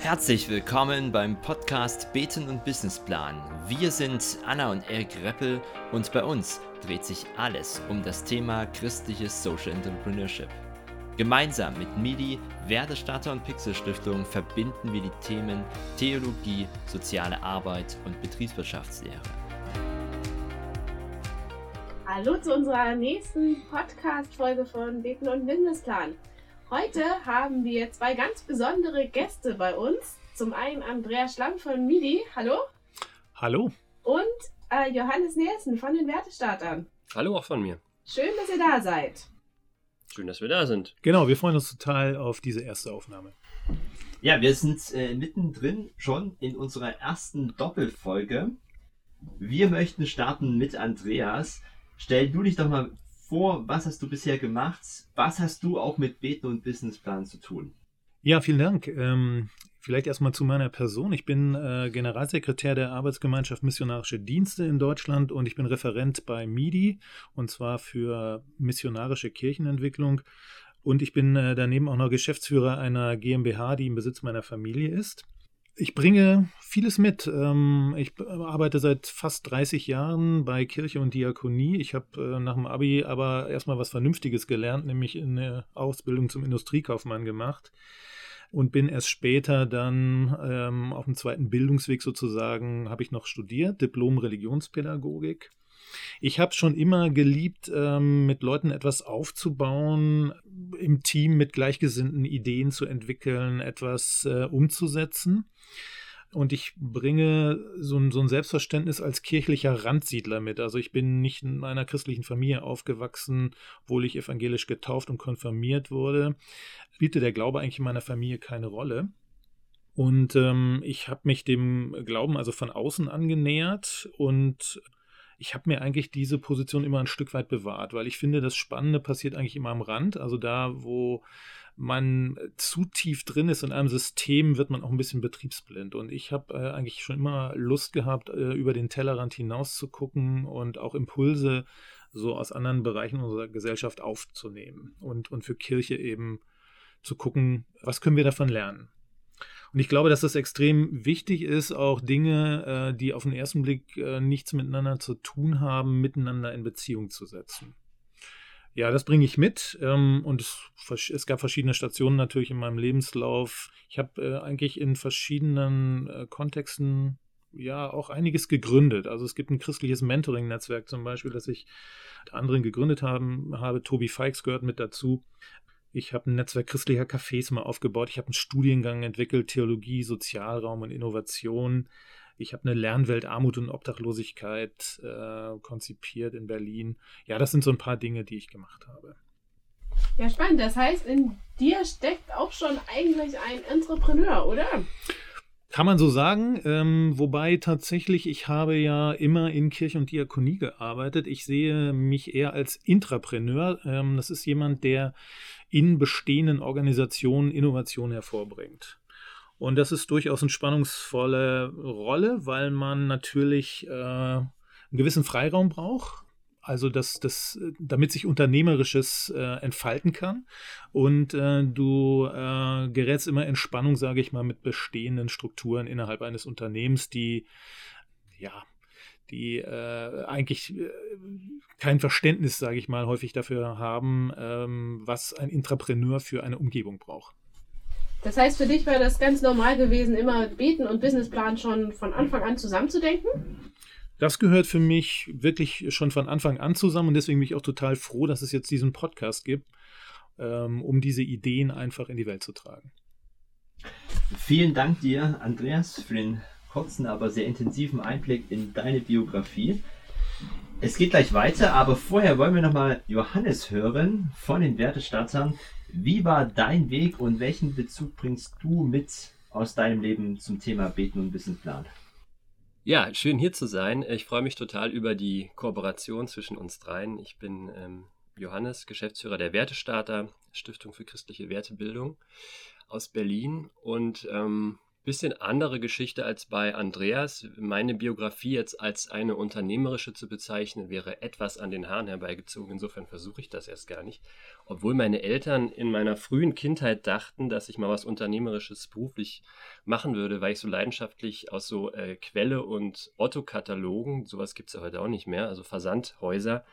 Herzlich willkommen beim Podcast Beten und Businessplan. Wir sind Anna und Erik Reppel und bei uns dreht sich alles um das Thema christliches Social Entrepreneurship. Gemeinsam mit MIDI, Werdestarter und Pixel Stiftung verbinden wir die Themen Theologie, soziale Arbeit und Betriebswirtschaftslehre. Hallo zu unserer nächsten Podcast-Folge von Beten und Businessplan. Heute haben wir zwei ganz besondere Gäste bei uns. Zum einen Andreas Schlamm von MIDI. Hallo. Hallo. Und äh, Johannes Nielsen von den Wertestartern. Hallo auch von mir. Schön, dass ihr da seid. Schön, dass wir da sind. Genau, wir freuen uns total auf diese erste Aufnahme. Ja, wir sind äh, mittendrin schon in unserer ersten Doppelfolge. Wir möchten starten mit Andreas. Stell du dich doch mal vor, was hast du bisher gemacht? Was hast du auch mit Beten und Businessplan zu tun? Ja, vielen Dank. Ähm, vielleicht erstmal zu meiner Person. Ich bin äh, Generalsekretär der Arbeitsgemeinschaft Missionarische Dienste in Deutschland und ich bin Referent bei MIDI und zwar für missionarische Kirchenentwicklung. Und ich bin äh, daneben auch noch Geschäftsführer einer GmbH, die im Besitz meiner Familie ist ich bringe vieles mit. Ähm, ich arbeite seit fast 30 Jahren bei Kirche und Diakonie. Ich habe äh, nach dem Abi aber erstmal was Vernünftiges gelernt, nämlich eine Ausbildung zum Industriekaufmann gemacht und bin erst später dann ähm, auf dem zweiten Bildungsweg sozusagen, habe ich noch studiert, Diplom Religionspädagogik ich habe schon immer geliebt, ähm, mit Leuten etwas aufzubauen, im Team mit gleichgesinnten Ideen zu entwickeln, etwas äh, umzusetzen. Und ich bringe so ein, so ein, Selbstverständnis als kirchlicher Randsiedler mit. Also ich bin nicht in einer christlichen Familie aufgewachsen, obwohl ich evangelisch getauft und konfirmiert wurde. Spielte der Glaube eigentlich in meiner Familie keine Rolle. Und ähm, ich habe mich dem Glauben also von außen angenähert und ich habe mir eigentlich diese Position immer ein Stück weit bewahrt, weil ich finde, das Spannende passiert eigentlich immer am Rand. Also da, wo man zu tief drin ist in einem System, wird man auch ein bisschen betriebsblind. Und ich habe äh, eigentlich schon immer Lust gehabt, äh, über den Tellerrand hinaus zu gucken und auch Impulse so aus anderen Bereichen unserer Gesellschaft aufzunehmen und, und für Kirche eben zu gucken, was können wir davon lernen. Und ich glaube, dass das extrem wichtig ist, auch Dinge, äh, die auf den ersten Blick äh, nichts miteinander zu tun haben, miteinander in Beziehung zu setzen. Ja, das bringe ich mit. Ähm, und es, es, gab verschiedene Stationen natürlich in meinem Lebenslauf. Ich habe äh, eigentlich in verschiedenen äh, Kontexten ja auch einiges gegründet. Also es gibt ein christliches Mentoring-Netzwerk zum Beispiel, das ich mit anderen gegründet haben, habe. Tobi Fikes gehört mit dazu. Ich habe ein Netzwerk christlicher Cafés mal aufgebaut. Ich habe einen Studiengang entwickelt, Theologie, Sozialraum und Innovation. Ich habe eine Lernwelt Armut und Obdachlosigkeit äh, konzipiert in Berlin. Ja, das sind so ein paar Dinge, die ich gemacht habe. Ja, spannend. Das heißt, in dir steckt auch schon eigentlich ein Entrepreneur, oder? Kann man so sagen, ähm, wobei tatsächlich, ich habe ja immer in Kirche und Diakonie gearbeitet. Ich sehe mich eher als Intrapreneur. Ähm, das ist jemand, der in bestehenden Organisationen Innovation hervorbringt. Und das ist durchaus eine spannungsvolle Rolle, weil man natürlich äh, einen gewissen Freiraum braucht. Also dass das, damit sich Unternehmerisches äh, entfalten kann. Und äh, du äh, gerätst immer in Spannung, sage ich mal, mit bestehenden Strukturen innerhalb eines Unternehmens, die ja die äh, eigentlich äh, kein Verständnis, sage ich mal, häufig dafür haben, ähm, was ein Intrapreneur für eine Umgebung braucht. Das heißt, für dich wäre das ganz normal gewesen, immer Beten und Businessplan schon von Anfang an zusammenzudenken? Das gehört für mich wirklich schon von Anfang an zusammen und deswegen bin ich auch total froh, dass es jetzt diesen Podcast gibt, ähm, um diese Ideen einfach in die Welt zu tragen. Vielen Dank dir, Andreas, für den kurzen, aber sehr intensiven Einblick in deine Biografie. Es geht gleich weiter, aber vorher wollen wir nochmal Johannes hören von den Wertestartern. Wie war dein Weg und welchen Bezug bringst du mit aus deinem Leben zum Thema Beten und Wissensplan? Ja, schön hier zu sein. Ich freue mich total über die Kooperation zwischen uns dreien. Ich bin ähm, Johannes, Geschäftsführer der Wertestarter, Stiftung für christliche Wertebildung aus Berlin und ähm, bisschen andere Geschichte als bei Andreas. Meine Biografie jetzt als eine unternehmerische zu bezeichnen, wäre etwas an den Haaren herbeigezogen. Insofern versuche ich das erst gar nicht. Obwohl meine Eltern in meiner frühen Kindheit dachten, dass ich mal was Unternehmerisches beruflich machen würde, weil ich so leidenschaftlich aus so äh, Quelle- und Otto-Katalogen, sowas gibt es ja heute auch nicht mehr, also Versandhäuser,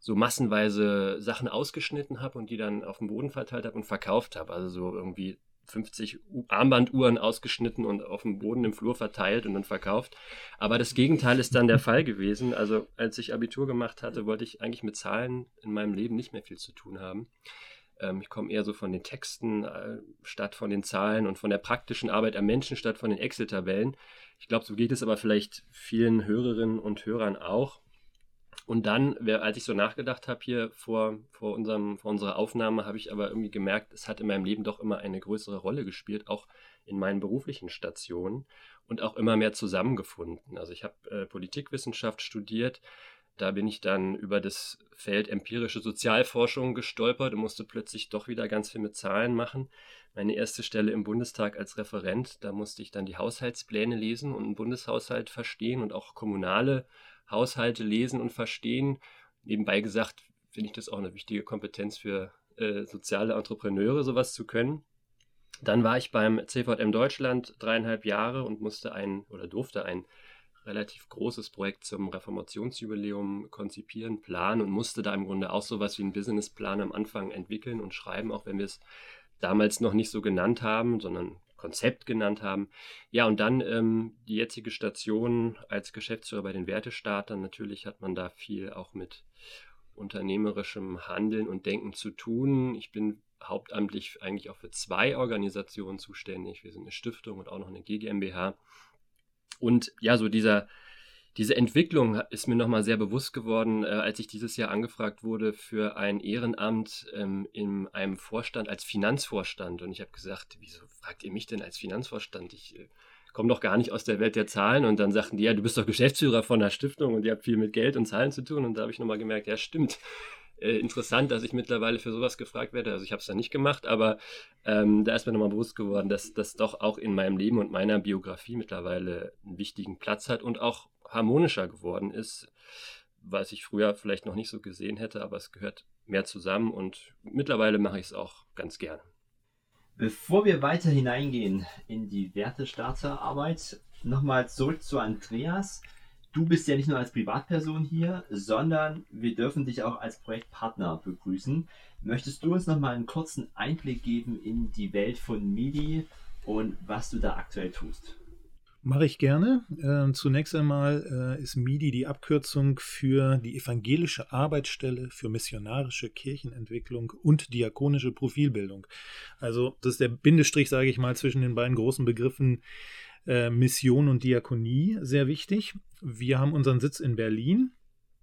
so massenweise Sachen ausgeschnitten habe und die dann auf dem Boden verteilt habe und verkauft habe. Also so irgendwie 50 Armbanduhren ausgeschnitten und auf dem Boden im Flur verteilt und dann verkauft. Aber das Gegenteil ist dann der Fall gewesen. Also als ich Abitur gemacht hatte, wollte ich eigentlich mit Zahlen in meinem Leben nicht mehr viel zu tun haben. Ähm, ich komme eher so von den Texten äh, statt von den Zahlen und von der praktischen Arbeit am Menschen statt von den Excel-Tabellen. Ich glaube, so geht es aber vielleicht vielen Hörerinnen und Hörern auch. Und dann, als ich so nachgedacht habe hier vor, vor, unserem, vor unserer Aufnahme, habe ich aber irgendwie gemerkt, es hat in meinem Leben doch immer eine größere Rolle gespielt, auch in meinen beruflichen Stationen und auch immer mehr zusammengefunden. Also ich habe äh, Politikwissenschaft studiert, da bin ich dann über das Feld empirische Sozialforschung gestolpert und musste plötzlich doch wieder ganz viel mit Zahlen machen. Meine erste Stelle im Bundestag als Referent, da musste ich dann die Haushaltspläne lesen und einen Bundeshaushalt verstehen und auch kommunale Haushalte lesen und verstehen. Nebenbei gesagt, finde ich das auch eine wichtige Kompetenz für äh, soziale Entrepreneure, sowas zu können. Dann war ich beim CVM Deutschland dreieinhalb Jahre und musste ein oder durfte ein relativ großes Projekt zum Reformationsjubiläum konzipieren, planen und musste da im Grunde auch sowas wie einen Businessplan am Anfang entwickeln und schreiben, auch wenn wir es damals noch nicht so genannt haben, sondern Konzept genannt haben. Ja, und dann ähm, die jetzige Station als Geschäftsführer bei den Wertestartern. Natürlich hat man da viel auch mit unternehmerischem Handeln und Denken zu tun. Ich bin hauptamtlich eigentlich auch für zwei Organisationen zuständig. Wir sind eine Stiftung und auch noch eine GmbH. Und ja, so dieser diese Entwicklung ist mir nochmal sehr bewusst geworden, äh, als ich dieses Jahr angefragt wurde für ein Ehrenamt ähm, in einem Vorstand als Finanzvorstand. Und ich habe gesagt, wieso fragt ihr mich denn als Finanzvorstand? Ich äh, komme doch gar nicht aus der Welt der Zahlen. Und dann sagten die, ja, du bist doch Geschäftsführer von der Stiftung und ihr habt viel mit Geld und Zahlen zu tun. Und da habe ich nochmal gemerkt, ja, stimmt. Äh, interessant, dass ich mittlerweile für sowas gefragt werde. Also ich habe es dann nicht gemacht, aber ähm, da ist mir nochmal bewusst geworden, dass das doch auch in meinem Leben und meiner Biografie mittlerweile einen wichtigen Platz hat und auch harmonischer geworden ist, was ich früher vielleicht noch nicht so gesehen hätte, aber es gehört mehr zusammen und mittlerweile mache ich es auch ganz gerne. Bevor wir weiter hineingehen in die Wertestarterarbeit, nochmal zurück zu Andreas. Du bist ja nicht nur als Privatperson hier, sondern wir dürfen dich auch als Projektpartner begrüßen. Möchtest du uns nochmal einen kurzen Einblick geben in die Welt von MIDI und was du da aktuell tust? Mache ich gerne. Äh, zunächst einmal äh, ist MIDI die Abkürzung für die Evangelische Arbeitsstelle für missionarische Kirchenentwicklung und diakonische Profilbildung. Also das ist der Bindestrich, sage ich mal, zwischen den beiden großen Begriffen äh, Mission und Diakonie sehr wichtig. Wir haben unseren Sitz in Berlin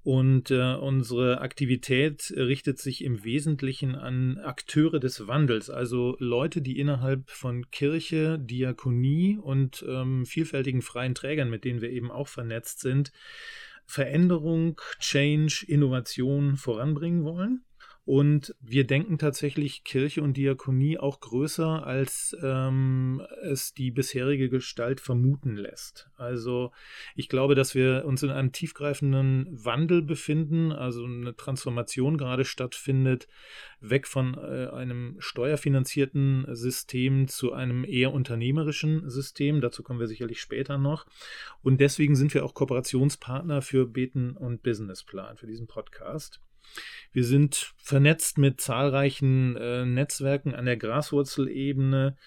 und äh, unsere Aktivität richtet sich im Wesentlichen an Akteure des Wandels, also Leute, die innerhalb von Kirche, Diakonie und ähm, vielfältigen freien Trägern, mit denen wir eben auch vernetzt sind, Veränderung, Change, Innovation voranbringen wollen. Und wir denken tatsächlich Kirche und Diakonie auch größer, als ähm, es die bisherige Gestalt vermuten lässt. Also ich glaube, dass wir uns in einem tiefgreifenden Wandel befinden, also eine Transformation gerade stattfindet, weg von äh, einem steuerfinanzierten System zu einem eher unternehmerischen System. Dazu kommen wir sicherlich später noch. Und deswegen sind wir auch Kooperationspartner für Beten und Businessplan, für diesen Podcast. Wir sind vernetzt mit zahlreichen äh, Netzwerken an der Graswurzelebene,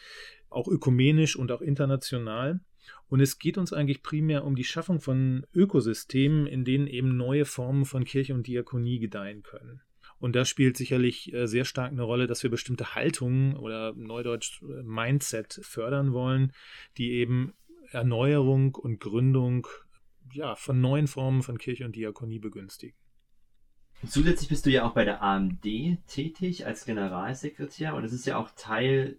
auch ökumenisch und auch international. Und es geht uns eigentlich primär um die Schaffung von Ökosystemen, in denen eben neue Formen von Kirche und Diakonie gedeihen können. Und da spielt sicherlich äh, sehr stark eine Rolle, dass wir bestimmte Haltungen oder neudeutsch äh, Mindset fördern wollen, die eben Erneuerung und Gründung ja, von neuen Formen von Kirche und Diakonie begünstigen. Zusätzlich bist du ja auch bei der AMD tätig als Generalsekretär und es ist ja auch Teil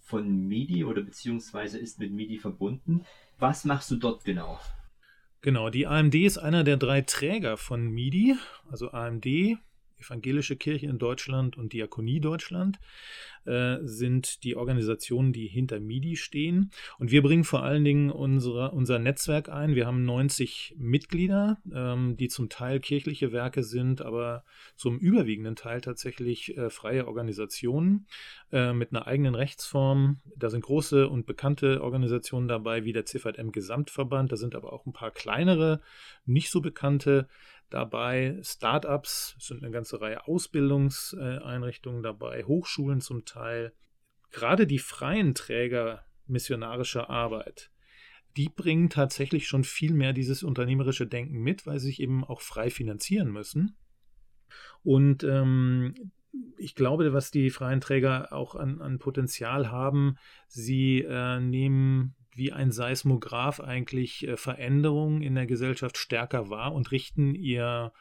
von MIDI oder beziehungsweise ist mit MIDI verbunden. Was machst du dort genau? Genau, die AMD ist einer der drei Träger von MIDI. Also AMD Evangelische Kirche in Deutschland und Diakonie Deutschland äh, sind die Organisationen, die hinter MIDI stehen. Und wir bringen vor allen Dingen unsere, unser Netzwerk ein. Wir haben 90 Mitglieder, ähm, die zum Teil kirchliche Werke sind, aber zum überwiegenden Teil tatsächlich äh, freie Organisationen äh, mit einer eigenen Rechtsform. Da sind große und bekannte Organisationen dabei, wie der CVM Gesamtverband. Da sind aber auch ein paar kleinere, nicht so bekannte dabei, Startups, es sind eine ganze Reihe Ausbildungseinrichtungen dabei, Hochschulen zum Teil. Gerade die freien Träger missionarischer Arbeit, die bringen tatsächlich schon viel mehr dieses unternehmerische Denken mit, weil sie sich eben auch frei finanzieren müssen. Und ähm, ich glaube, was die freien Träger auch an, an Potenzial haben, sie äh, nehmen wie ein Seismograph eigentlich äh, Veränderungen in der Gesellschaft stärker wahr und richten ihr,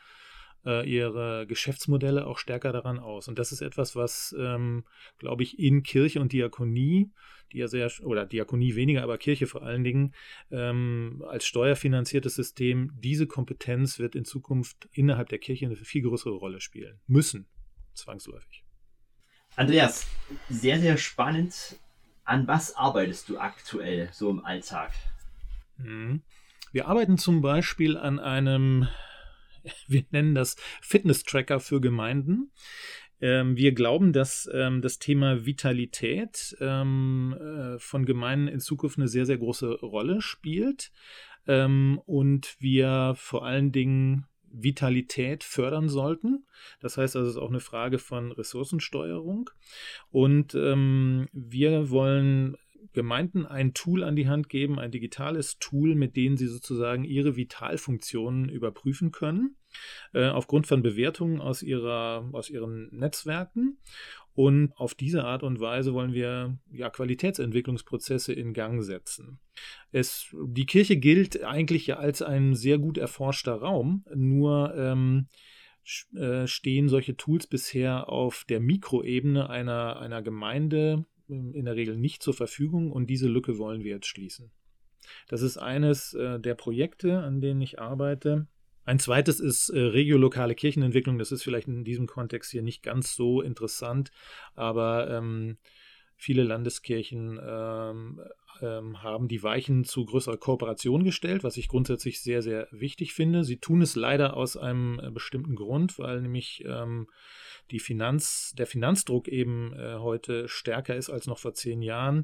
äh, ihre Geschäftsmodelle auch stärker daran aus. Und das ist etwas, was, ähm, glaube ich, in Kirche und Diakonie, die ja sehr, oder Diakonie weniger, aber Kirche vor allen Dingen, ähm, als steuerfinanziertes System, diese Kompetenz wird in Zukunft innerhalb der Kirche eine viel größere Rolle spielen. Müssen, zwangsläufig. Andreas, sehr, sehr spannend an was arbeitest du aktuell so im Alltag? Mhm. Wir arbeiten zum Beispiel an einem, wir nennen das Fitness-Tracker für Gemeinden. Ähm, wir glauben, dass ähm, das Thema Vitalität ähm, äh, von Gemeinden in Zukunft eine sehr, sehr große Rolle spielt. und wir vor allen Dingen Vitalität fördern sollten. Das heißt also, es ist auch eine Frage von Ressourcensteuerung. Und ähm, wir wollen Gemeinden ein Tool an die Hand geben, ein digitales Tool, mit dem sie sozusagen ihre Vitalfunktionen überprüfen können, äh, aufgrund von Bewertungen aus, ihrer, aus ihren Netzwerken. Und auf diese Art und Weise wollen wir ja, Qualitätsentwicklungsprozesse in Gang setzen. Es, die Kirche gilt eigentlich ja als ein sehr gut erforschter Raum, nur ähm, äh, stehen solche Tools bisher auf der Mikroebene einer, einer Gemeinde ähm, in der Regel nicht zur Verfügung und diese Lücke wollen wir jetzt schließen. Das ist eines äh, der Projekte, an denen ich arbeite. Ein zweites ist äh, regiolokale Kirchenentwicklung. Das ist vielleicht in diesem Kontext hier nicht ganz so interessant, aber ähm, viele Landeskirchen ähm, ähm, haben die Weichen zu größerer Kooperation gestellt, was ich grundsätzlich sehr, sehr wichtig finde. Sie tun es leider aus einem äh, bestimmten Grund, weil nämlich ähm, die Finanz, der Finanzdruck eben äh, heute stärker ist als noch vor zehn Jahren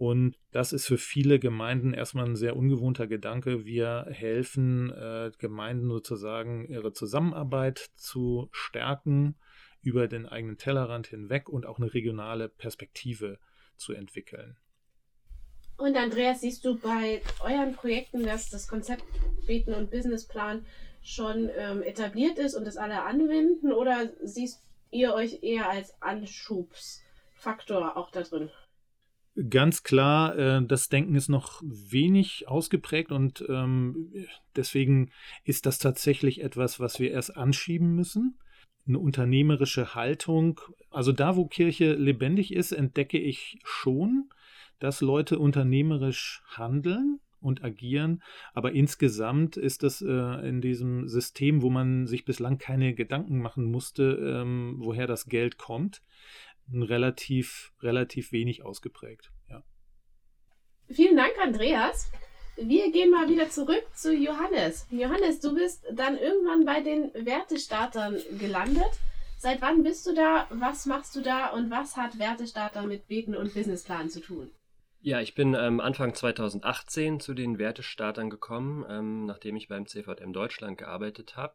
und das ist für viele Gemeinden erstmal ein sehr ungewohnter Gedanke. Wir helfen äh, Gemeinden sozusagen, ihre Zusammenarbeit zu stärken über den eigenen Tellerrand hinweg und auch eine regionale Perspektive zu entwickeln. Und Andreas, siehst du bei euren Projekten, dass das Konzept Beten und Businessplan schon ähm, etabliert ist und das alle anwenden oder siehst ihr euch eher als Anschubsfaktor auch da drin? Ganz klar, äh, das Denken ist noch wenig ausgeprägt und ähm, deswegen ist das tatsächlich etwas, was wir erst anschieben müssen. Eine unternehmerische Haltung. Also da, wo Kirche lebendig ist, entdecke ich schon, dass Leute unternehmerisch handeln und agieren. Aber insgesamt ist das äh, in diesem System, wo man sich bislang keine Gedanken machen musste, ähm, woher das Geld kommt, relativ, relativ wenig ausgeprägt. Ja. Vielen Dank, Andreas. Wir gehen mal wieder zurück zu Johannes. Johannes, du bist dann irgendwann bei den Wertestartern gelandet. Seit wann bist du da? Was machst du da? Und was hat Wertestarter mit Beten und Businessplan zu tun? Ja, ich bin ähm, Anfang 2018 zu den Wertestartern gekommen, ähm, nachdem ich beim CVM Deutschland gearbeitet habe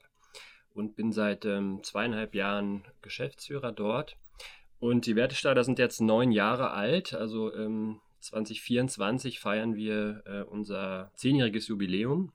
und bin seit ähm, zweieinhalb Jahren Geschäftsführer dort. Und die Wertestarter sind jetzt neun Jahre alt, also ähm, 2024 feiern wir äh, unser zehnjähriges Jubiläum.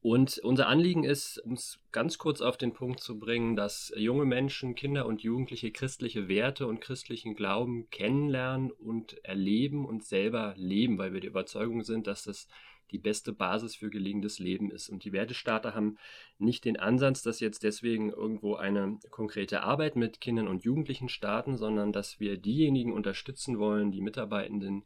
Und unser Anliegen ist, um es ganz kurz auf den Punkt zu bringen, dass junge Menschen, Kinder und Jugendliche christliche Werte und christlichen Glauben kennenlernen und erleben und selber leben, weil wir die Überzeugung sind, dass das die beste Basis für gelingendes Leben ist. Und die Wertestarter haben nicht den Ansatz, dass jetzt deswegen irgendwo eine konkrete Arbeit mit Kindern und Jugendlichen starten, sondern dass wir diejenigen unterstützen wollen, die Mitarbeitenden,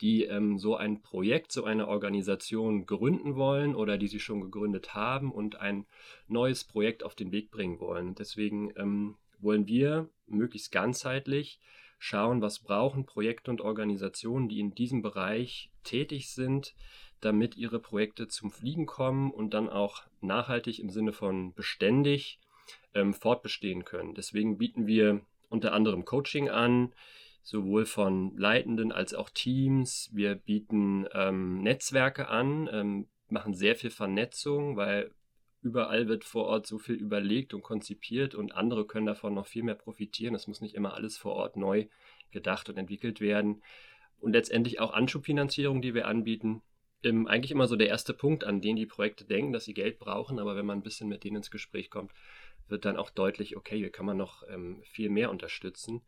die ähm, so ein Projekt, so eine Organisation gründen wollen oder die sie schon gegründet haben und ein neues Projekt auf den Weg bringen wollen. Deswegen ähm, wollen wir möglichst ganzheitlich schauen, was brauchen Projekte und Organisationen, die in diesem Bereich tätig sind, damit ihre Projekte zum Fliegen kommen und dann auch nachhaltig im Sinne von beständig ähm, fortbestehen können. Deswegen bieten wir unter anderem Coaching an, sowohl von Leitenden als auch Teams. Wir bieten ähm, Netzwerke an, ähm, machen sehr viel Vernetzung, weil überall wird vor Ort so viel überlegt und konzipiert und andere können davon noch viel mehr profitieren. Es muss nicht immer alles vor Ort neu gedacht und entwickelt werden. Und letztendlich auch Anschubfinanzierung, die wir anbieten. Ähm, eigentlich immer so der erste Punkt, an den die Projekte denken, dass sie Geld brauchen, aber wenn man ein bisschen mit denen ins Gespräch kommt, wird dann auch deutlich, okay, hier kann man noch ähm, viel mehr unterstützen.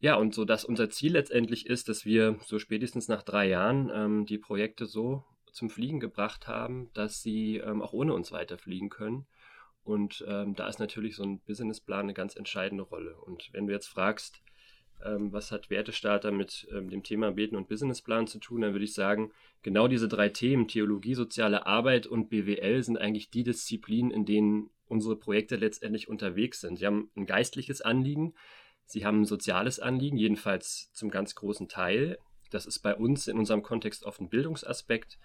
Ja, und so dass unser Ziel letztendlich ist, dass wir so spätestens nach drei Jahren ähm, die Projekte so zum Fliegen gebracht haben, dass sie ähm, auch ohne uns weiterfliegen können. Und ähm, da ist natürlich so ein Businessplan eine ganz entscheidende Rolle. Und wenn du jetzt fragst, ähm, was hat Wertestarter mit ähm, dem Thema Beten und Businessplan zu tun, dann würde ich sagen, genau diese drei Themen, Theologie, soziale Arbeit und BWL, sind eigentlich die Disziplinen, in denen unsere Projekte letztendlich unterwegs sind. Sie haben ein geistliches Anliegen, Sie haben ein soziales Anliegen, jedenfalls zum ganz großen Teil. Das ist bei uns in unserem Kontext oft ein Bildungsaspekt,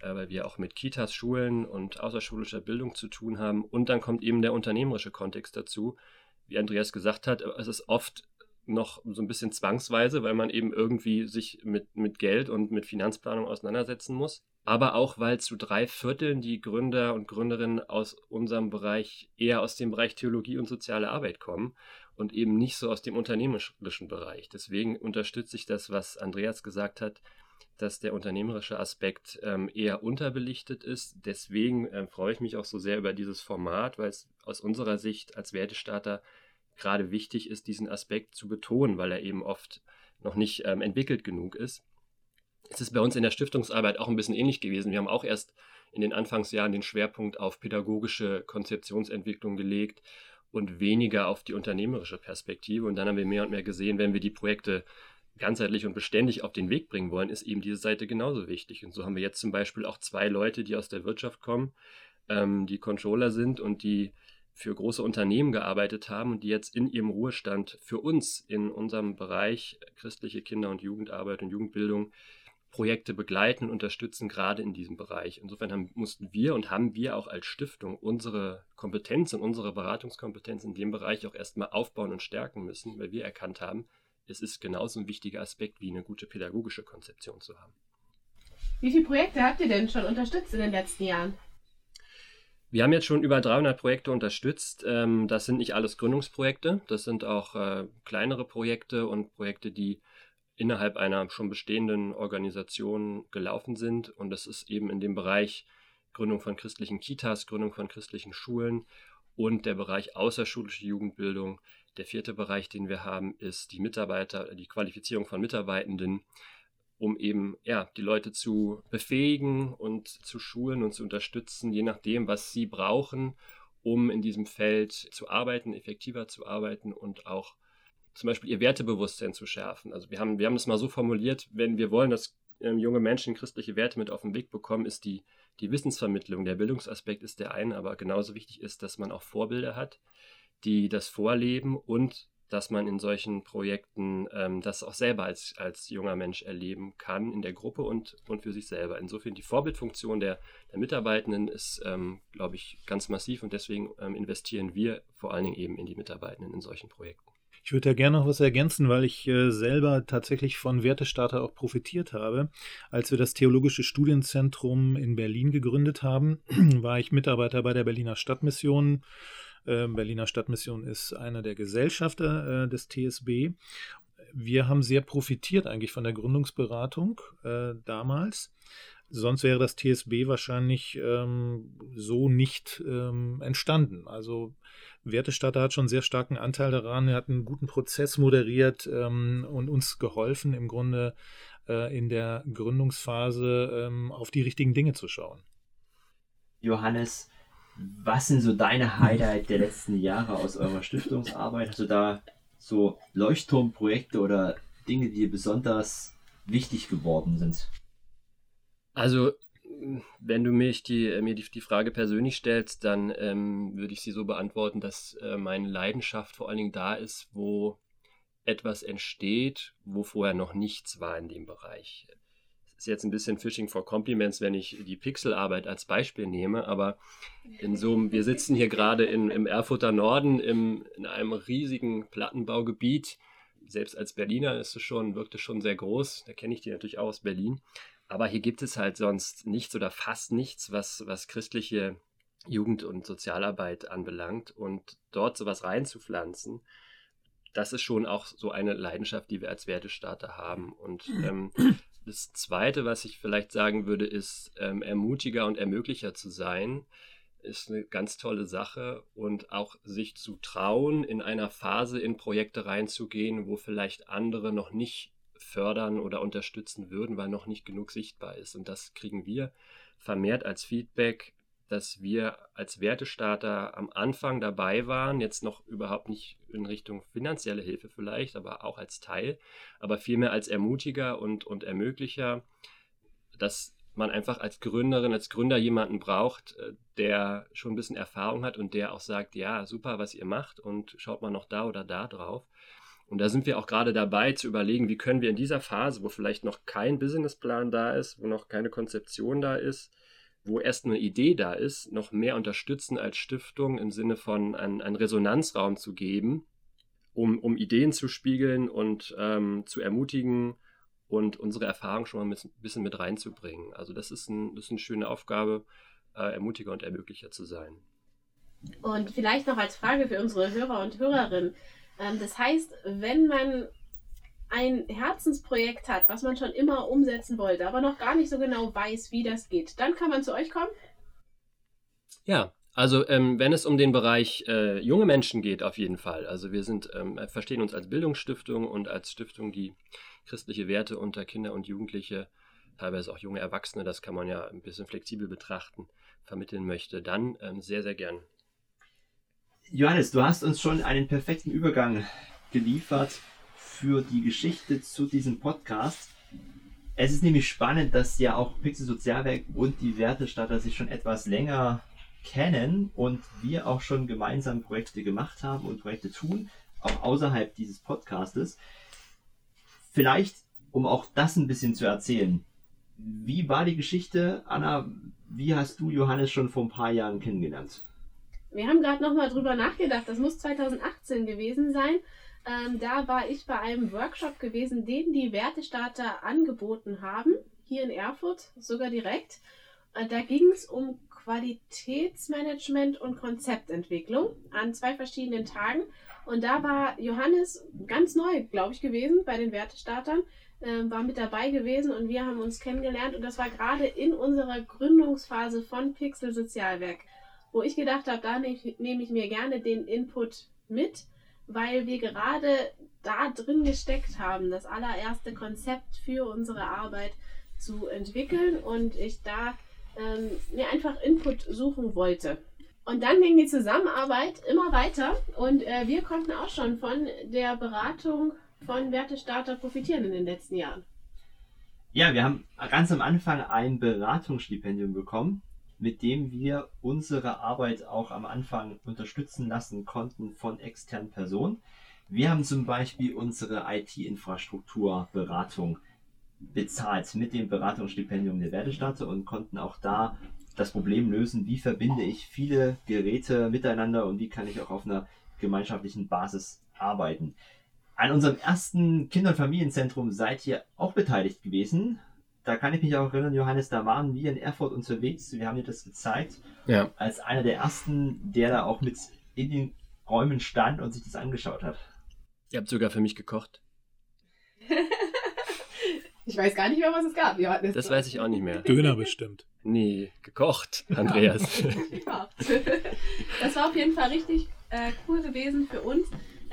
äh, weil wir auch mit Kitas, Schulen und außerschulischer Bildung zu tun haben. Und dann kommt eben der unternehmerische Kontext dazu. Wie Andreas gesagt hat, es ist oft noch so ein bisschen zwangsweise, weil man eben irgendwie sich mit, mit Geld und mit Finanzplanung auseinandersetzen muss. Aber auch, weil zu drei Vierteln die Gründer und Gründerinnen aus unserem Bereich eher aus dem Bereich Theologie und soziale Arbeit kommen und eben nicht so aus dem unternehmerischen Bereich. Deswegen unterstütze ich das, was Andreas gesagt hat, dass der unternehmerische Aspekt ähm, eher unterbelichtet ist. Deswegen äh, freue ich mich auch so sehr über dieses Format, weil es aus unserer Sicht als Wertestarter gerade wichtig ist, diesen Aspekt zu betonen, weil er eben oft noch nicht ähm, entwickelt genug ist. Es ist bei uns in der Stiftungsarbeit auch ein bisschen ähnlich gewesen. Wir haben auch erst in den Anfangsjahren den Schwerpunkt auf pädagogische Konzeptionsentwicklung gelegt und weniger auf die unternehmerische Perspektive. Und dann haben wir mehr und mehr gesehen, wenn wir die Projekte ganzheitlich und beständig auf den Weg bringen wollen, ist eben diese Seite genauso wichtig. Und so haben wir jetzt zum Beispiel auch zwei Leute, die aus der Wirtschaft kommen, ähm, die Controller sind und die für große Unternehmen gearbeitet haben und die jetzt in ihrem Ruhestand für uns in unserem Bereich christliche Kinder- und Jugendarbeit und Jugendbildung Projekte begleiten und unterstützen, gerade in diesem Bereich. Insofern haben, mussten wir und haben wir auch als Stiftung unsere Kompetenz und unsere Beratungskompetenz in dem Bereich auch erstmal aufbauen und stärken müssen, weil wir erkannt haben, es ist genauso ein wichtiger Aspekt wie eine gute pädagogische Konzeption zu haben. Wie viele Projekte habt ihr denn schon unterstützt in den letzten Jahren? Wir haben jetzt schon über 300 Projekte unterstützt. Ähm, das sind nicht alles Gründungsprojekte, das sind auch äh, kleinere Projekte und Projekte, die innerhalb einer schon bestehenden Organisation gelaufen sind. Und das ist eben in dem Bereich Gründung von christlichen Kitas, Gründung von christlichen Schulen und der Bereich außerschulische Jugendbildung. Der vierte Bereich, den wir haben, ist die Mitarbeiter, die Qualifizierung von Mitarbeitenden, um eben ja, die Leute zu befähigen und zu schulen und zu unterstützen, je nachdem, was sie brauchen, um in diesem Feld zu arbeiten, effektiver zu arbeiten und auch zum Beispiel ihr Wertebewusstsein zu schärfen. Also wir haben, wir haben es mal so formuliert, wenn wir wollen, dass ähm, junge Menschen christliche Werte mit auf den Weg bekommen, ist die, die Wissensvermittlung. Der Bildungsaspekt ist der eine, aber genauso wichtig ist, dass man auch Vorbilder hat, die das vorleben und dass man in solchen Projekten ähm, das auch selber als, als junger Mensch erleben kann in der Gruppe und, und für sich selber. Insofern die Vorbildfunktion der, der Mitarbeitenden ist, ähm, glaube ich, ganz massiv und deswegen ähm, investieren wir vor allen Dingen eben in die Mitarbeitenden in solchen Projekten. Ich würde da gerne noch was ergänzen, weil ich äh, selber tatsächlich von Wertestarter auch profitiert habe. Als wir das Theologische Studienzentrum in Berlin gegründet haben, war ich Mitarbeiter bei der Berliner Stadtmission. Äh, Berliner Stadtmission ist einer der Gesellschafter äh, des TSB. Wir haben sehr profitiert eigentlich von der Gründungsberatung äh, damals. Sonst wäre das TSB wahrscheinlich ähm, so nicht ähm, entstanden. Also Wertestatter hat schon sehr starken Anteil daran. Er hat einen guten Prozess moderiert ähm, und uns geholfen, im Grunde äh, in der Gründungsphase ähm, auf die richtigen Dinge zu schauen. Johannes, was sind so deine Highlights der letzten Jahre aus eurer Stiftungsarbeit? Hast du da so Leuchtturmprojekte oder Dinge, die besonders wichtig geworden sind? Also, wenn du mich die, äh, mir die, die Frage persönlich stellst, dann ähm, würde ich sie so beantworten, dass äh, meine Leidenschaft vor allen Dingen da ist, wo etwas entsteht, wo vorher noch nichts war in dem Bereich ist jetzt ein bisschen Fishing for Compliments, wenn ich die Pixelarbeit als Beispiel nehme, aber in so einem, wir sitzen hier gerade in, im Erfurter Norden im, in einem riesigen Plattenbaugebiet. Selbst als Berliner ist es schon, wirkt es schon sehr groß. Da kenne ich die natürlich auch aus Berlin. Aber hier gibt es halt sonst nichts oder fast nichts, was, was christliche Jugend- und Sozialarbeit anbelangt. Und dort sowas reinzupflanzen, das ist schon auch so eine Leidenschaft, die wir als Wertestarter haben. Und ähm, das Zweite, was ich vielleicht sagen würde, ist, ähm, Ermutiger und Ermöglicher zu sein, ist eine ganz tolle Sache und auch sich zu trauen, in einer Phase in Projekte reinzugehen, wo vielleicht andere noch nicht fördern oder unterstützen würden, weil noch nicht genug sichtbar ist. Und das kriegen wir vermehrt als Feedback dass wir als Wertestarter am Anfang dabei waren, jetzt noch überhaupt nicht in Richtung finanzielle Hilfe vielleicht, aber auch als Teil, aber vielmehr als Ermutiger und, und Ermöglicher, dass man einfach als Gründerin, als Gründer jemanden braucht, äh, der schon ein bisschen Erfahrung hat und der auch sagt, ja, super, was ihr macht und schaut mal noch da oder da drauf. Und da sind wir auch gerade dabei zu überlegen, wie können wir in dieser Phase, wo vielleicht noch kein Businessplan da ist, wo noch keine Konzeption da ist, wo erst eine Idee da ist, noch mehr unterstützen als Stiftung im Sinne von einen, einen Resonanzraum zu geben, um, um Ideen zu spiegeln und ähm, zu ermutigen und unsere Erfahrung schon mal ein bisschen mit reinzubringen. Also das ist, ein, das ist eine schöne Aufgabe, äh, Ermutiger und Ermöglicher zu sein. Und vielleicht noch als Frage für unsere Hörer und Hörerinnen. Ähm, das heißt, wenn man ein Herzensprojekt hat, was man schon immer umsetzen wollte, aber noch gar nicht so genau weiß, wie das geht, dann kann man zu euch kommen? Ja, also ähm, wenn es um den Bereich äh, junge Menschen geht, auf jeden Fall. Also wir sind, ähm, verstehen uns als Bildungsstiftung und als Stiftung, die christliche Werte unter Kinder und Jugendliche, teilweise auch junge Erwachsene, das kann man ja ein bisschen flexibel betrachten, vermitteln möchte, dann ähm, sehr, sehr gern. Johannes, du hast uns schon einen perfekten Übergang geliefert für die Geschichte zu diesem Podcast. Es ist nämlich spannend, dass ja auch Pixel Sozialwerk und die Wertestatter sich schon etwas länger kennen und wir auch schon gemeinsam Projekte gemacht haben und Projekte tun, auch außerhalb dieses Podcastes. Vielleicht, um auch das ein bisschen zu erzählen. Wie war die Geschichte, Anna? Wie hast du Johannes schon vor ein paar Jahren kennengelernt? Wir haben gerade nochmal drüber nachgedacht. Das muss 2018 gewesen sein. Ähm, da war ich bei einem Workshop gewesen, den die Wertestarter angeboten haben, hier in Erfurt, sogar direkt. Äh, da ging es um Qualitätsmanagement und Konzeptentwicklung an zwei verschiedenen Tagen. Und da war Johannes ganz neu, glaube ich, gewesen bei den Wertestartern, äh, war mit dabei gewesen und wir haben uns kennengelernt. Und das war gerade in unserer Gründungsphase von Pixel Sozialwerk, wo ich gedacht habe, da nehme ich, nehm ich mir gerne den Input mit weil wir gerade da drin gesteckt haben, das allererste Konzept für unsere Arbeit zu entwickeln und ich da ähm, mir einfach Input suchen wollte. Und dann ging die Zusammenarbeit immer weiter und äh, wir konnten auch schon von der Beratung von Wertestarter profitieren in den letzten Jahren. Ja, wir haben ganz am Anfang ein Beratungsstipendium bekommen mit dem wir unsere Arbeit auch am Anfang unterstützen lassen konnten von externen Personen. Wir haben zum Beispiel unsere IT-Infrastrukturberatung bezahlt mit dem Beratungsstipendium der Werdestatte und konnten auch da das Problem lösen, wie verbinde ich viele Geräte miteinander und wie kann ich auch auf einer gemeinschaftlichen Basis arbeiten. An unserem ersten Kinder- und Familienzentrum seid ihr auch beteiligt gewesen da kann ich mich auch erinnern, Johannes, da waren wir in Erfurt unterwegs. Wir haben dir das gezeigt. Ja. Als einer der ersten, der da auch mit in den Räumen stand und sich das angeschaut hat. Ihr habt sogar für mich gekocht. ich weiß gar nicht mehr, was es gab, Johannes. Das weiß ich auch nicht mehr. Döner bestimmt. Nee, gekocht, Andreas. das war auf jeden Fall richtig äh, cool gewesen für uns.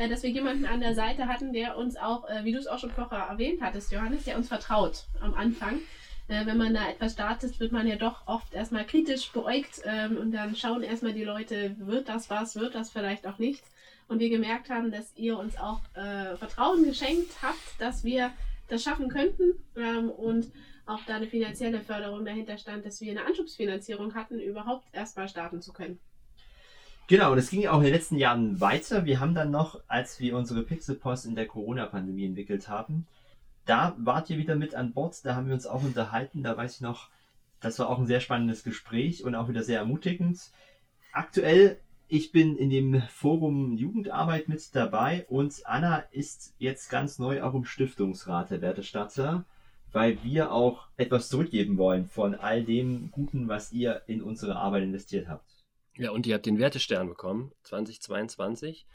Äh, dass wir jemanden an der Seite hatten, der uns auch, äh, wie du es auch schon vorher erwähnt hattest, Johannes, der uns vertraut am Anfang. Äh, wenn man da etwas startet, wird man ja doch oft erstmal kritisch beäugt ähm, und dann schauen erstmal die Leute, wird das was, wird das vielleicht auch nicht. Und wir gemerkt haben, dass ihr uns auch äh, Vertrauen geschenkt habt, dass wir das schaffen könnten ähm, und auch da eine finanzielle Förderung dahinter stand, dass wir eine Anschubsfinanzierung hatten, überhaupt erstmal starten zu können. Genau, und es ging auch in den letzten Jahren weiter. Wir haben dann noch, als wir unsere Pixelpost in der Corona-Pandemie entwickelt haben, da wart ihr wieder mit an Bord, da haben wir uns auch unterhalten, da weiß ich noch, das war auch ein sehr spannendes Gespräch und auch wieder sehr ermutigend. Aktuell, ich bin in dem Forum Jugendarbeit mit dabei und Anna ist jetzt ganz neu auch im Stiftungsrat der Wertestatter, weil wir auch etwas zurückgeben wollen von all dem Guten, was ihr in unsere Arbeit investiert habt. Ja, und ihr habt den Wertestern bekommen, 2022.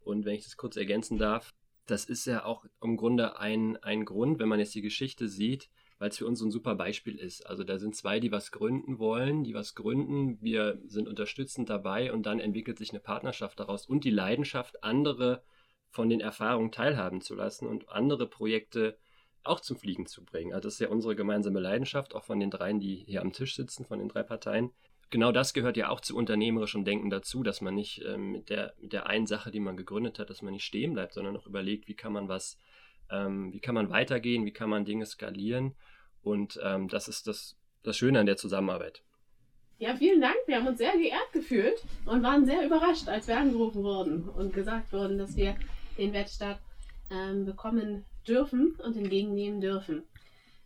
Und wenn ich das kurz ergänzen darf, das ist ja auch im Grunde ein, ein Grund, wenn man jetzt die Geschichte sieht, weil es für uns ein super Beispiel ist. Also da sind zwei, die was gründen wollen, die was gründen, wir sind unterstützend dabei und dann entwickelt sich eine Partnerschaft daraus und die Leidenschaft, andere von den Erfahrungen teilhaben zu lassen und andere Projekte auch zum Fliegen zu bringen. Also das ist ja unsere gemeinsame Leidenschaft, auch von den dreien, die hier am Tisch sitzen, von den drei Parteien genau das gehört ja auch zu unternehmerischem Denken dazu, dass man nicht ähm, mit, der, mit der einen Sache, die man gegründet hat, dass man nicht stehen bleibt, sondern auch überlegt, wie kann man was, ähm, wie kann man weitergehen, wie kann man Dinge skalieren. Und ähm, das ist das, das Schöne an der Zusammenarbeit. Ja, vielen Dank. Wir haben uns sehr geehrt gefühlt und waren sehr überrascht, als wir angerufen wurden und gesagt wurden, dass wir den Wertstaat ähm, bekommen dürfen und entgegennehmen dürfen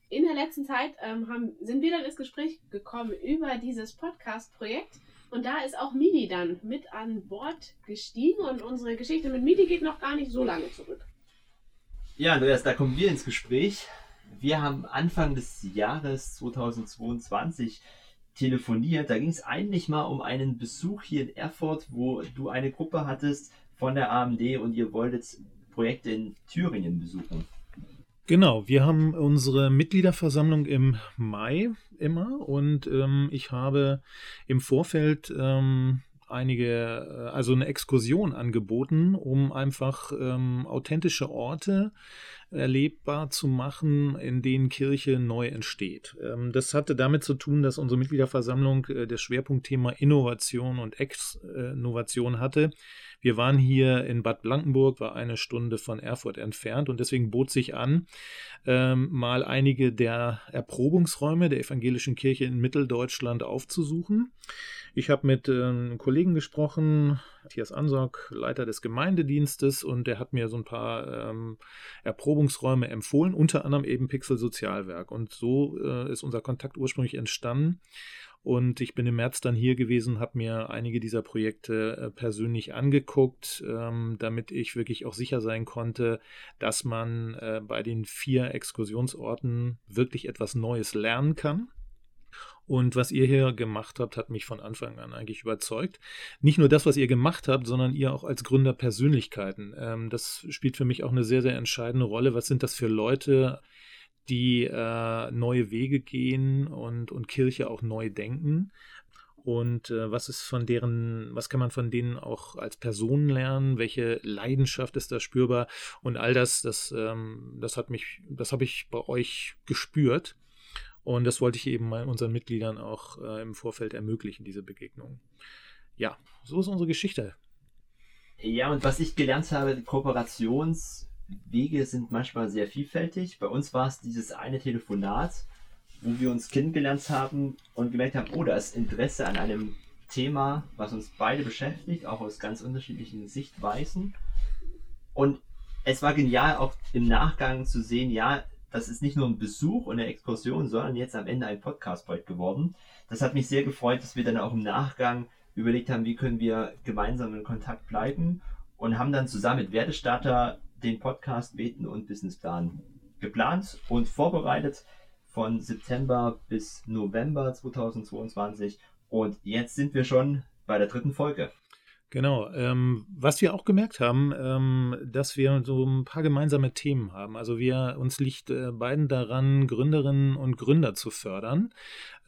in der letzten Zeit ähm, haben, sind wir dann ins Gespräch gekommen über dieses Podcast-Projekt. Und da ist auch Midi dann mit an Bord gestiegen und unsere Geschichte mit Midi geht noch gar nicht so lange zurück. Ja, Andreas, da kommen wir ins Gespräch. Wir haben Anfang des Jahres 2022 telefoniert. Da ging es eigentlich mal um einen Besuch hier in Erfurt, wo du eine Gruppe hattest von der AMD und ihr wolltet Projekte in Thüringen besuchen. Genau, wir haben unsere Mitgliederversammlung im Mai immer und ähm, ich habe im Vorfeld ähm, einige, äh, also eine Exkursion angeboten, um einfach ähm, authentische Orte erlebbar zu machen, in denen Kirche neu entsteht. Ähm, das hatte damit zu tun, dass unsere Mitgliederversammlung äh, das Schwerpunktthema Innovation und Exnovation hatte. Wir waren hier in Bad Blankenburg, war eine Stunde von Erfurt entfernt und deswegen bot sich an, ähm, mal einige der Erprobungsräume der evangelischen Kirche in Mitteldeutschland aufzusuchen. Ich habe mit ähm, Kollegen gesprochen, Matthias Ansorg, Leiter des Gemeindedienstes, und der hat mir so ein paar ähm, Erprobungsräume empfohlen, unter anderem eben Pixel Sozialwerk. Und so äh, ist unser Kontakt ursprünglich entstanden. Und ich bin im März dann hier gewesen, habe mir einige dieser Projekte äh, persönlich angeguckt, ähm, damit ich wirklich auch sicher sein konnte, dass man äh, bei den vier Exkursionsorten wirklich etwas Neues lernen kann. Und was ihr hier gemacht habt, hat mich von Anfang an eigentlich überzeugt. Nicht nur das, was ihr gemacht habt, sondern ihr auch als Gründerpersönlichkeiten. Ähm, das spielt für mich auch eine sehr, sehr entscheidende Rolle. Was sind das für Leute? Die äh, neue Wege gehen und, und Kirche auch neu denken. Und äh, was ist von deren, was kann man von denen auch als Personen lernen? Welche Leidenschaft ist da spürbar? Und all das, das, ähm, das hat mich, das habe ich bei euch gespürt. Und das wollte ich eben unseren Mitgliedern auch äh, im Vorfeld ermöglichen, diese Begegnung. Ja, so ist unsere Geschichte. Ja, und was ich gelernt habe, Kooperations- Wege sind manchmal sehr vielfältig. Bei uns war es dieses eine Telefonat, wo wir uns kennengelernt haben und gemerkt haben, oh, da ist Interesse an einem Thema, was uns beide beschäftigt, auch aus ganz unterschiedlichen Sichtweisen. Und es war genial, auch im Nachgang zu sehen, ja, das ist nicht nur ein Besuch und eine Exkursion, sondern jetzt am Ende ein Podcast-Projekt geworden. Das hat mich sehr gefreut, dass wir dann auch im Nachgang überlegt haben, wie können wir gemeinsam in Kontakt bleiben und haben dann zusammen mit Werdestarter den Podcast Beten und Businessplan geplant und vorbereitet von September bis November 2022. Und jetzt sind wir schon bei der dritten Folge. Genau. Ähm, was wir auch gemerkt haben, ähm, dass wir so ein paar gemeinsame Themen haben. Also wir uns liegt äh, beiden daran, Gründerinnen und Gründer zu fördern.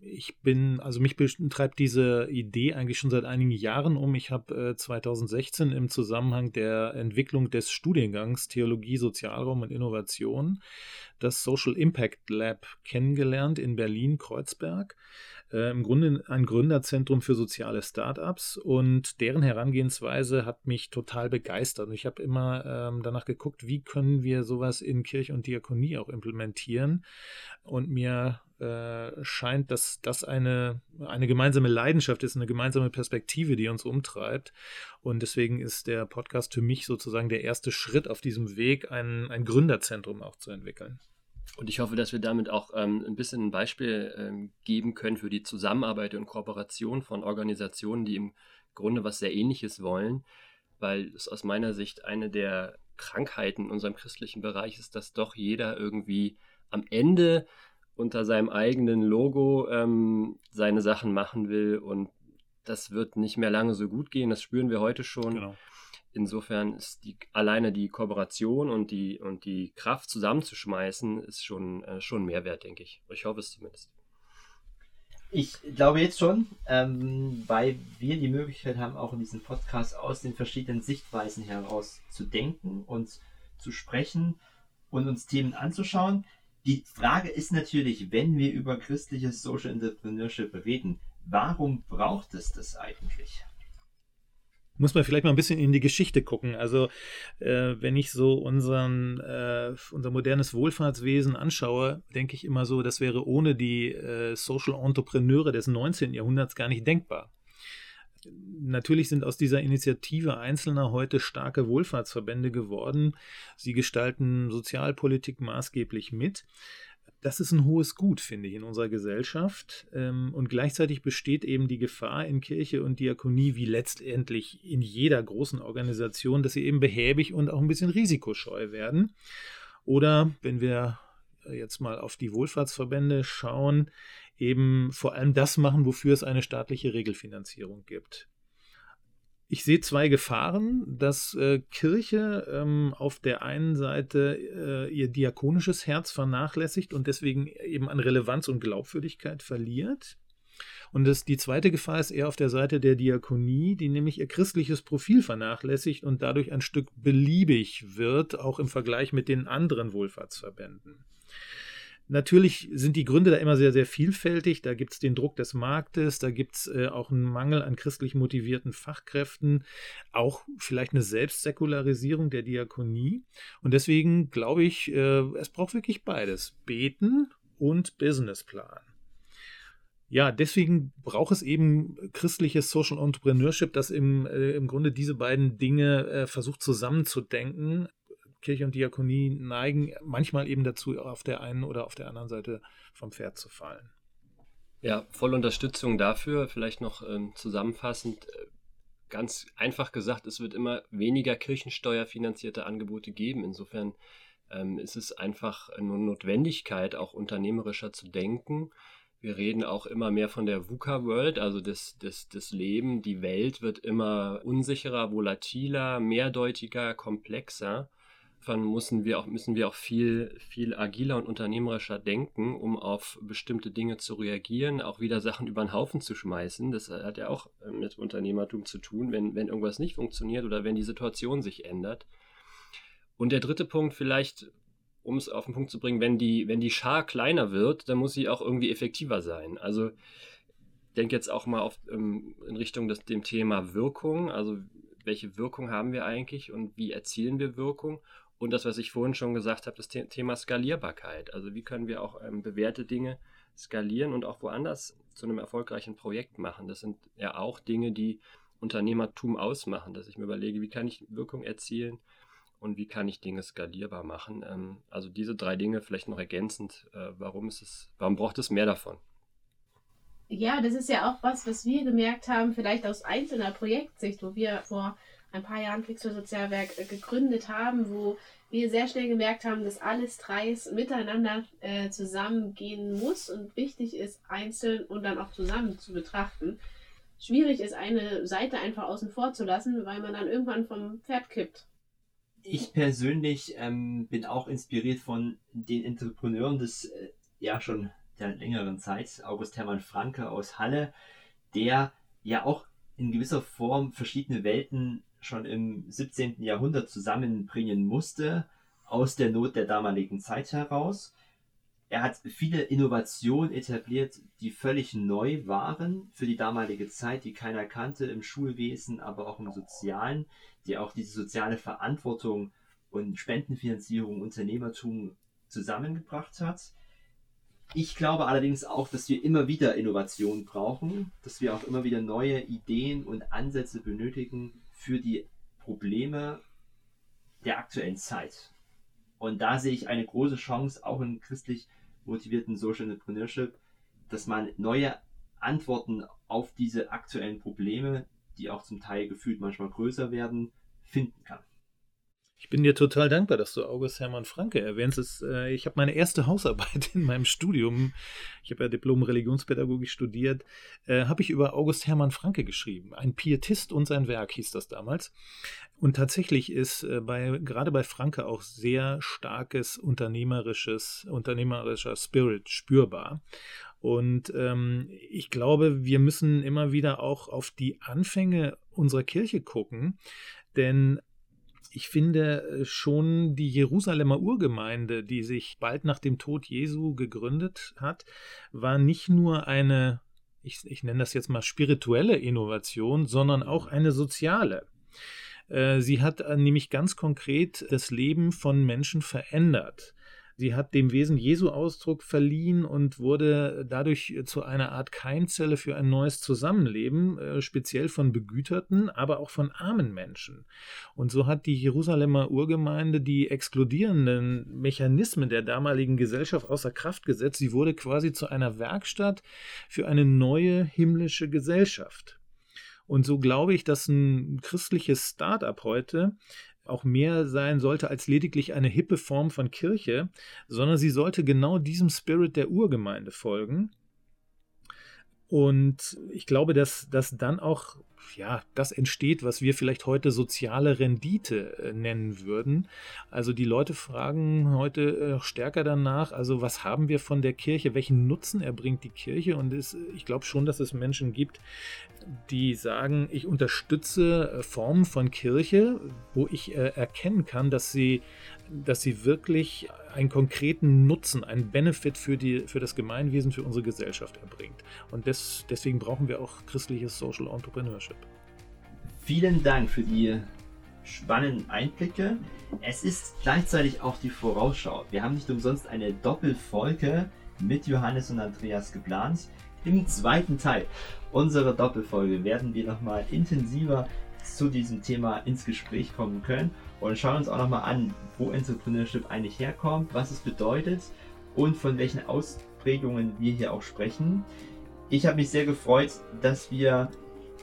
Ich bin, also mich treibt diese Idee eigentlich schon seit einigen Jahren um. Ich habe äh, 2016 im Zusammenhang der Entwicklung des Studiengangs Theologie, Sozialraum und Innovation das Social Impact Lab kennengelernt in Berlin-Kreuzberg äh, im Grunde ein Gründerzentrum für soziale Startups und deren Herangehensweise hat mich total begeistert. Und ich habe immer ähm, danach geguckt, wie können wir sowas in Kirche und Diakonie auch implementieren. Und mir äh, scheint, dass das eine, eine gemeinsame Leidenschaft ist, eine gemeinsame Perspektive, die uns umtreibt. Und deswegen ist der Podcast für mich sozusagen der erste Schritt auf diesem Weg, ein, ein Gründerzentrum auch zu entwickeln. Und ich hoffe, dass wir damit auch ähm, ein bisschen ein Beispiel ähm, geben können für die Zusammenarbeit und Kooperation von Organisationen, die im Grunde was sehr Ähnliches wollen, weil es aus meiner Sicht eine der Krankheiten in unserem christlichen Bereich ist, dass doch jeder irgendwie am Ende unter seinem eigenen Logo ähm, seine Sachen machen will und das wird nicht mehr lange so gut gehen. Das spüren wir heute schon. Genau. Insofern ist die, alleine die Kooperation und die, und die Kraft zusammenzuschmeißen, ist schon, äh, schon Mehrwert, denke ich. Ich hoffe es zumindest. Ich glaube jetzt schon, ähm, weil wir die Möglichkeit haben, auch in diesem Podcast aus den verschiedenen Sichtweisen heraus zu denken und zu sprechen und uns Themen anzuschauen. Die Frage ist natürlich, wenn wir über christliches Social Entrepreneurship reden, warum braucht es das eigentlich? Muss man vielleicht mal ein bisschen in die Geschichte gucken. Also äh, wenn ich so unseren, äh, unser modernes Wohlfahrtswesen anschaue, denke ich immer so, das wäre ohne die äh, Social Entrepreneure des 19. Jahrhunderts gar nicht denkbar. Natürlich sind aus dieser Initiative Einzelner heute starke Wohlfahrtsverbände geworden. Sie gestalten Sozialpolitik maßgeblich mit das ist ein hohes Gut, finde ich, in unserer Gesellschaft. Ähm, und gleichzeitig besteht eben die Gefahr in Kirche und Diakonie, wie letztendlich in jeder großen Organisation, dass sie eben behäbig und auch ein bisschen risikoscheu werden. Oder wenn wir jetzt mal auf die Wohlfahrtsverbände schauen, eben vor allem das machen, wofür es eine staatliche Regelfinanzierung gibt. Ich sehe zwei Gefahren, dass äh, Kirche ähm, auf der einen Seite äh, ihr diakonisches Herz vernachlässigt und deswegen eben an Relevanz und Glaubwürdigkeit verliert. Und das, die zweite Gefahr ist eher auf der Seite der Diakonie, die nämlich ihr christliches Profil vernachlässigt und dadurch ein Stück beliebig wird, auch im Vergleich mit den anderen Wohlfahrtsverbänden. Natürlich sind die Gründe da immer sehr, sehr vielfältig. Da gibt es den Druck des Marktes, da gibt es äh, auch einen Mangel an christlich motivierten Fachkräften, auch vielleicht eine Selbstsäkularisierung der Diakonie. Und deswegen glaube ich, äh, es braucht wirklich beides: Beten und Businessplan. Ja, deswegen braucht es eben christliches Social Entrepreneurship, das im, äh, im Grunde diese beiden Dinge äh, versucht zusammenzudenken Kirche und Diakonie neigen manchmal eben dazu, auf der einen oder auf der anderen Seite vom Pferd zu fallen. Ja, voll Unterstützung dafür. Vielleicht noch ähm, zusammenfassend. Äh, ganz einfach gesagt, es wird immer weniger kirchensteuerfinanzierte Angebote geben. Insofern ähm, ist es einfach eine Notwendigkeit, auch unternehmerischer zu denken. Wir reden auch immer mehr von der VUCA-World, also das, das, das Leben, die Welt wird immer unsicherer, volatiler, mehrdeutiger, komplexer. Müssen wir auch, müssen wir auch viel, viel agiler und unternehmerischer denken, um auf bestimmte Dinge zu reagieren, auch wieder Sachen über den Haufen zu schmeißen. Das hat ja auch äh, mit Unternehmertum zu tun, wenn, wenn irgendwas nicht funktioniert oder wenn die Situation sich ändert. Und der dritte Punkt vielleicht, um es auf den Punkt zu bringen, wenn die, wenn die Schar kleiner wird, dann muss sie auch irgendwie effektiver sein. Also ich denke jetzt auch mal auf, ähm, in Richtung des, dem Thema Wirkung, also welche Wirkung haben wir eigentlich und wie erzielen wir Wirkung und das, was ich vorhin schon gesagt habe, das Thema Skalierbarkeit. Also wie können wir auch ähm, bewährte Dinge skalieren und auch woanders zu einem erfolgreichen Projekt machen. Das sind ja auch Dinge, die Unternehmertum ausmachen, dass ich mir überlege, wie kann ich Wirkung erzielen und wie kann ich Dinge skalierbar machen. Ähm, also diese drei Dinge vielleicht noch ergänzend, äh, warum ist es, warum braucht es mehr davon? Ja, das ist ja auch was, was wir gemerkt haben, vielleicht aus einzelner Projektsicht, wo wir vor ein paar Jahren Flixo Sozialwerk äh, gegründet haben, wo wir sehr schnell gemerkt haben, dass alles dreis miteinander äh, zusammengehen muss und wichtig ist, einzeln und dann auch zusammen zu betrachten. schwierig ist, eine Seite einfach außen vor zu lassen, weil man dann irgendwann vom Pferd kippt. Ich persönlich ähm, bin auch inspiriert von den Entrepreneuren des äh, ja schon der längeren Zeit, August Hermann Franke aus Halle, der ja auch in gewisser Form verschiedene Welten schon im 17. Jahrhundert zusammenbringen musste, aus der Not der damaligen Zeit heraus. Er hat viele Innovationen etabliert, die völlig neu waren für die damalige Zeit, die keiner kannte im Schulwesen, aber auch im Sozialen, die auch diese soziale Verantwortung und Spendenfinanzierung, Unternehmertum zusammengebracht hat. Ich glaube allerdings auch, dass wir immer wieder Innovationen brauchen, dass wir auch immer wieder neue Ideen und Ansätze benötigen für die Probleme der aktuellen Zeit. Und da sehe ich eine große Chance, auch in christlich motivierten Social Entrepreneurship, dass man neue Antworten auf diese aktuellen Probleme, die auch zum Teil gefühlt manchmal größer werden, finden kann. Ich bin dir total dankbar, dass du August Hermann Franke erwähnst. Äh, ich habe meine erste Hausarbeit in meinem Studium, ich habe ja Diplom Religionspädagogik studiert, äh, habe ich über August Hermann Franke geschrieben. Ein Pietist und sein Werk hieß das damals. Und tatsächlich ist äh, bei, gerade bei Franke auch sehr starkes unternehmerisches, unternehmerischer Spirit spürbar. Und ähm, ich glaube, wir müssen immer wieder auch auf die Anfänge unserer Kirche gucken, denn ich finde äh, schon die Jerusalemer Urgemeinde, die sich bald nach dem Tod Jesu gegründet hat, war nicht nur eine, ich, ich nenne das jetzt mal spirituelle Innovation, sondern auch eine soziale. Äh, sie hat äh, nämlich ganz konkret das Leben von Menschen verändert. Sie hat dem Wesen Jesu Ausdruck verliehen und wurde dadurch zu einer Art Keimzelle für ein neues Zusammenleben, äh, speziell von begüterten, aber auch von armen Menschen. Und so hat die Jerusalemer Urgemeinde die exkludierenden Mechanismen der damaligen Gesellschaft außer Kraft gesetzt. Sie wurde quasi zu einer Werkstatt für eine neue himmlische Gesellschaft. Und so glaube ich, dass ein christliches Start-up heute auch mehr sein sollte als lediglich eine hippe Form von Kirche, sondern sie sollte genau diesem Spirit der Urgemeinde folgen. Und ich glaube, dass, dass dann auch ja, das entsteht, was wir vielleicht heute soziale Rendite äh, nennen würden. Also die Leute fragen heute äh, stärker danach, also was haben wir von der Kirche, welchen Nutzen erbringt die Kirche? Und es, ich glaube schon, dass es Menschen gibt, die sagen, ich unterstütze äh, Formen von Kirche, wo ich erkennen kann, dass sie, dass sie wirklich einen konkreten Nutzen, einen Benefit für, die, für das Gemeinwesen, für unsere Gesellschaft erbringt. Und des, deswegen brauchen wir auch christliches Social Entrepreneurship. Vielen Dank für die spannenden Einblicke. Es ist gleichzeitig auch die Vorausschau. Wir haben nicht umsonst eine Doppelfolge mit Johannes und Andreas geplant. Im zweiten Teil unserer Doppelfolge werden wir nochmal intensiver zu diesem Thema ins Gespräch kommen können und schauen uns auch nochmal an, wo Entrepreneurship eigentlich herkommt, was es bedeutet und von welchen Ausprägungen wir hier auch sprechen. Ich habe mich sehr gefreut, dass wir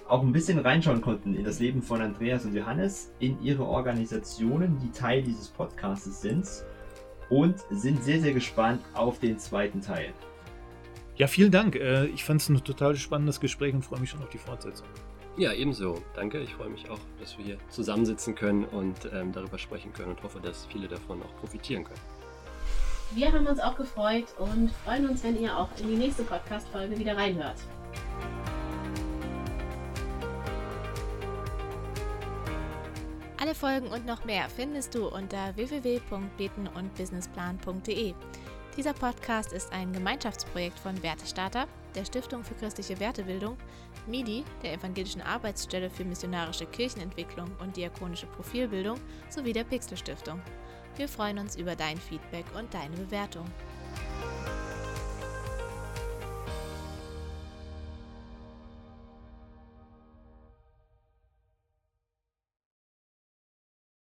auch ein bisschen reinschauen konnten in das Leben von Andreas und Johannes, in ihre Organisationen, die Teil dieses Podcasts sind und sind sehr, sehr gespannt auf den zweiten Teil. Ja, vielen Dank. Äh, ich fand es ein total spannendes Gespräch und freue mich schon auf die Fortsetzung. Ja, ebenso. Danke. Ich freue mich auch, dass wir hier zusammensitzen können und ähm, darüber sprechen können und hoffe, dass viele davon auch profitieren können. Wir haben uns auch gefreut und freuen uns, wenn ihr auch in die nächste Podcast-Folge wieder reinhört. Alle Folgen und noch mehr findest du unter www.betenundbusinessplan.de. Dieser Podcast ist ein Gemeinschaftsprojekt von Wertestarter, der Stiftung für christliche Wertebildung, MIDI, der Evangelischen Arbeitsstelle für missionarische Kirchenentwicklung und diakonische Profilbildung sowie der Pixel Stiftung. Wir freuen uns über dein Feedback und deine Bewertung.